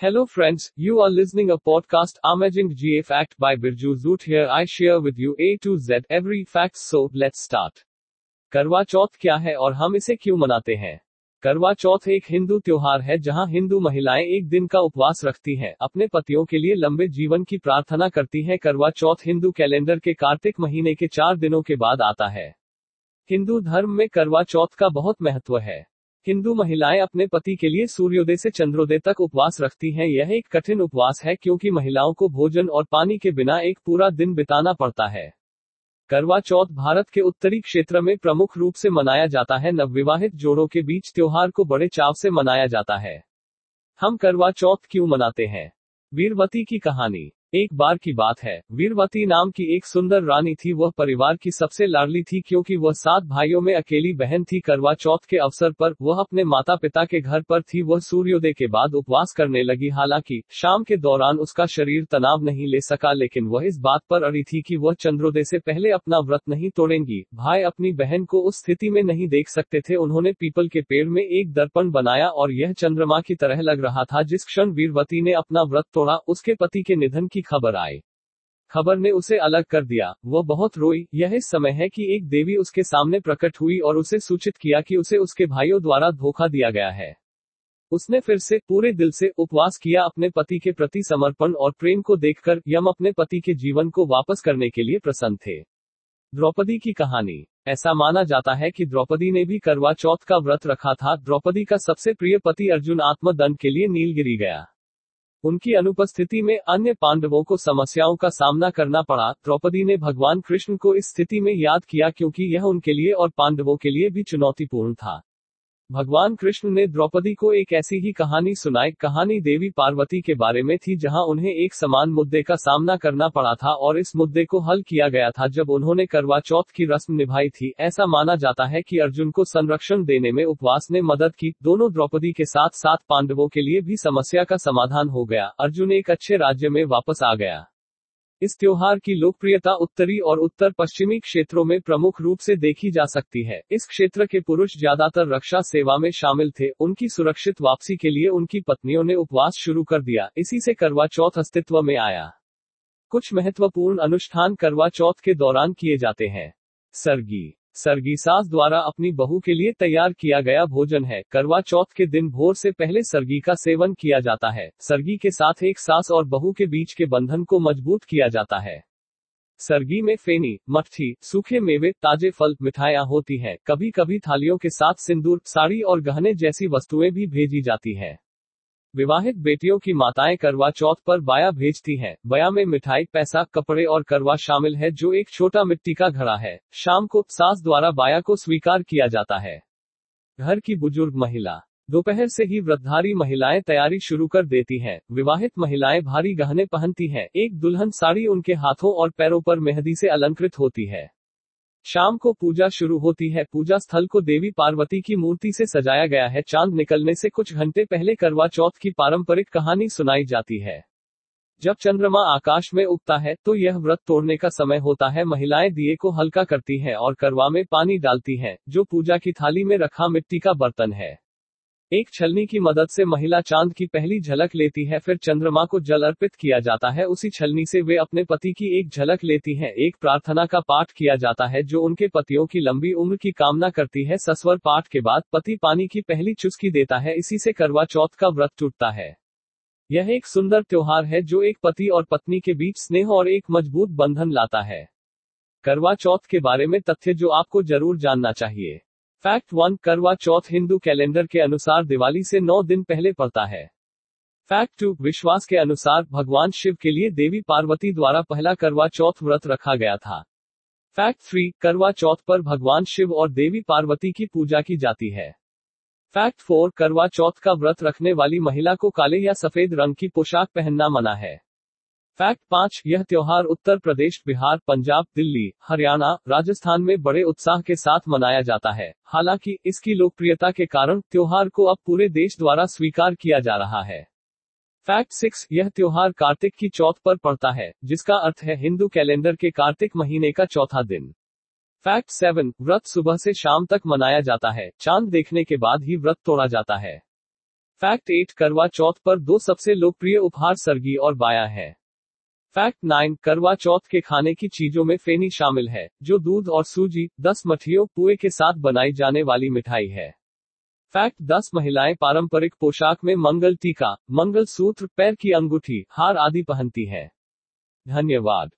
Hello friends, you are listening a podcast Amazing GA Fact by Birju Zoot here. I share with you A to Z every fact so let's start. करवा चौथ क्या है और हम इसे क्यों मनाते हैं करवा चौथ एक हिंदू त्योहार है जहाँ हिंदू महिलाएँ एक दिन का उपवास रखती हैं, अपने पतियों के लिए लंबे जीवन की प्रार्थना करती हैं करवा चौथ हिंदू कैलेंडर के कार्तिक महीने के चार दिनों के बाद आता है हिंदू धर्म में करवा चौथ का बहुत महत्व है हिंदू महिलाएँ अपने पति के लिए सूर्योदय से चंद्रोदय तक उपवास रखती हैं। यह एक कठिन उपवास है क्योंकि महिलाओं को भोजन और पानी के बिना एक पूरा दिन बिताना पड़ता है। करवा चौथ भारत के उत्तरी क्षेत्र में प्रमुख रूप से मनाया जाता है। नवविवाहित जोड़ों के बीच त्योहार को बड़े चाव से मनाया जाता है। हम करवा चौथ क्यों मनाते हैं? वीरवती की कहानी। एक बार की बात है। वीरवती नाम की एक सुंदर रानी थी, वह परिवार की सबसे लाडली थी क्योंकि वह सात भाइयों में अकेली बहन थी। करवा चौथ के अवसर पर वह अपने माता पिता के घर पर थी। वह सूर्योदय के बाद उपवास करने लगी। हालाँकि, शाम के दौरान उसका शरीर तनाव नहीं ले सका, लेकिन वह इस बात पर अड़ी थी कि वह चंद्रोदय से पहले अपना व्रत नहीं तोड़ेंगी। भाई अपनी बहन को उस स्थिति में नहीं देख सकते थे। उन्होंने पीपल के पेड़ में एक दर्पण बनाया और यह चंद्रमा की तरह लग रहा था। जिस क्षण वीरवती ने अपना व्रत तोड़ा, उसके पति के निधन की खबर आई। खबर ने उसे अलग कर दिया। वह बहुत रोई। यह समय है कि एक देवी उसके सामने प्रकट हुई और उसे सूचित किया कि उसे उसके भाइयों द्वारा धोखा दिया गया है। उसने फिर से पूरे दिल से उपवास किया अपने पति के प्रति समर्पण और प्रेम को देखकर यम अपने पति के जीवन को वापस करने के लिए प्रसन्न थे। द्रौपदी की कहानी। ऐसा माना जाता है कि द्रौपदी ने भी करवा चौथ का व्रत रखा था। द्रौपदी का सबसे प्रिय पति अर्जुन आत्मदंड के लिए नीलगिरी गया। उनकी अनुपस्थिति में अन्य पांडवों को समस्याओं का सामना करना पड़ा। द्रौपदी ने भगवान कृष्ण को इस स्थिति में याद किया क्योंकि यह उनके लिए और पांडवों के लिए भी चुनौतीपूर्ण था। भगवान कृष्ण ने द्रौपदी को एक ऐसी ही कहानी सुनाई, कहानी देवी पार्वती के बारे में थी, जहाँ उन्हें एक समान मुद्दे का सामना करना पड़ा था और इस मुद्दे को हल किया गया था जब उन्होंने करवा चौथ की रस्म निभाई थी। ऐसा माना जाता है कि अर्जुन को संरक्षण देने में उपवास ने मदद की। दोनों द्रौपदी के साथ साथ पांडवों के लिए भी समस्या का समाधान हो गया। अर्जुन एक अच्छे राज्य में वापस आ गया। इस त्योहार की लोकप्रियता उत्तरी और उत्तर पश्चिमी क्षेत्रों में प्रमुख रूप से देखी जा सकती है। इस क्षेत्र के पुरुष ज़्यादातर रक्षा सेवा में शामिल थे। उनकी सुरक्षित वापसी के लिए उनकी पत्नियों ने उपवास शुरू कर दिया। इसी से करवा चौथ अस्तित्व में आया। कुछ महत्वपूर्ण अनुष्ठान करवा चौथ के दौरान किए जाते हैं। सरगी सरगी सास द्वारा अपनी बहू के लिए तैयार किया गया भोजन है। करवा चौथ के दिन भोर से पहले सरगी का सेवन किया जाता है। सरगी के साथ एक सास और बहू के बीच के बंधन को मज़बूत किया जाता है। सरगी में फेनी, मट्ठी, सूखे मेवे, ताजे फल, मिठाइयाँ होती हैं। कभी कभी थालियों के साथ सिंदूर, साड़ी और गहने जैसी वस्तुएँ भी भेजी जाती है। विवाहित बेटियों की माताएँ करवा चौथ पर बाया भेजती हैं। बया में मिठाई, पैसा, कपड़े और करवा शामिल है, जो एक छोटा मिट्टी का घड़ा है। शाम को सास द्वारा बाया को स्वीकार किया जाता है। घर की बुज़ुर्ग महिला। दोपहर से ही व्रतधारी महिलाएँ तैयारी शुरू कर देती हैं। विवाहित महिलाएँ भारी गहने पहनती हैं। एक दुल्हन साड़ी उनके हाथों और पैरों पर मेहंदी से अलंकृत होती है। शाम को पूजा शुरू होती है। पूजा स्थल को देवी पार्वती की मूर्ति से सजाया गया है। चाँद निकलने से कुछ घंटे पहले करवा चौथ की पारंपरिक कहानी सुनाई जाती है। जब चंद्रमा आकाश में उगता है तो यह व्रत तोड़ने का समय होता है। महिलाएँ दिए को हल्का करती हैं और करवा में पानी डालती हैं, जो पूजा की थाली में रखा मिट्टी का बर्तन है। एक छलनी की मदद से महिला चाँद की पहली झलक लेती है, फिर चंद्रमा को जल अर्पित किया जाता है। उसी छलनी से वे अपने पति की एक झलक लेती हैं, एक प्रार्थना का पाठ किया जाता है, जो उनके पतियों की लंबी उम्र की कामना करती है। सस्वर पाठ के बाद पति पानी की पहली चुस्की देता है, इसी से करवा चौथ का व्रत टूटता है। यह एक सुंदर त्योहार है, जो एक पति और पत्नी के बीच स्नेह और एक मज़बूत बंधन लाता है। करवा चौथ के बारे में तथ्य जो आपको ज़रूर जानना चाहिए। फैक्ट वन, करवा चौथ हिंदू कैलेंडर के अनुसार दिवाली से नौ दिन पहले पड़ता है। फैक्ट टू, विश्वास के अनुसार भगवान शिव के लिए देवी पार्वती द्वारा पहला करवा चौथ व्रत रखा गया था। फैक्ट थ्री, करवा चौथ पर भगवान शिव और देवी पार्वती की पूजा की जाती है। फैक्ट फोर, करवा चौथ का व्रत रखने वाली महिला को काले या सफ़ेद रंग की पोशाक पहनना मना है। फैक्ट पाँच, यह त्योहार उत्तर प्रदेश, बिहार, पंजाब, दिल्ली, हरियाणा, राजस्थान में बड़े उत्साह के साथ मनाया जाता है। हालाँकि, इसकी लोकप्रियता के कारण त्योहार को अब पूरे देश द्वारा स्वीकार किया जा रहा है। फैक्ट सिक्स, यह त्योहार कार्तिक की चौथ पर पड़ता है, जिसका अर्थ है हिंदू कैलेंडर के कार्तिक महीने का चौथा दिन। फैक्ट सेवन, व्रत सुबह से शाम तक मनाया जाता है, चाँद देखने के बाद ही व्रत तोड़ा जाता है। फैक्ट एट, करवा चौथ पर दो सबसे लोकप्रिय उपहार सरगी और बाया है। फैक्ट नाइन करवा चौथ के खाने की चीज़ों में फेनी शामिल है, जो दूध और सूजी, दस मठियों, पुए के साथ बनाई जाने वाली मिठाई है। फैक्ट दस, महिलाएँ पारंपरिक पोशाक में मंगल टीका, मंगल सूत्र, पैर की अंगूठी, हार आदि पहनती हैं। धन्यवाद।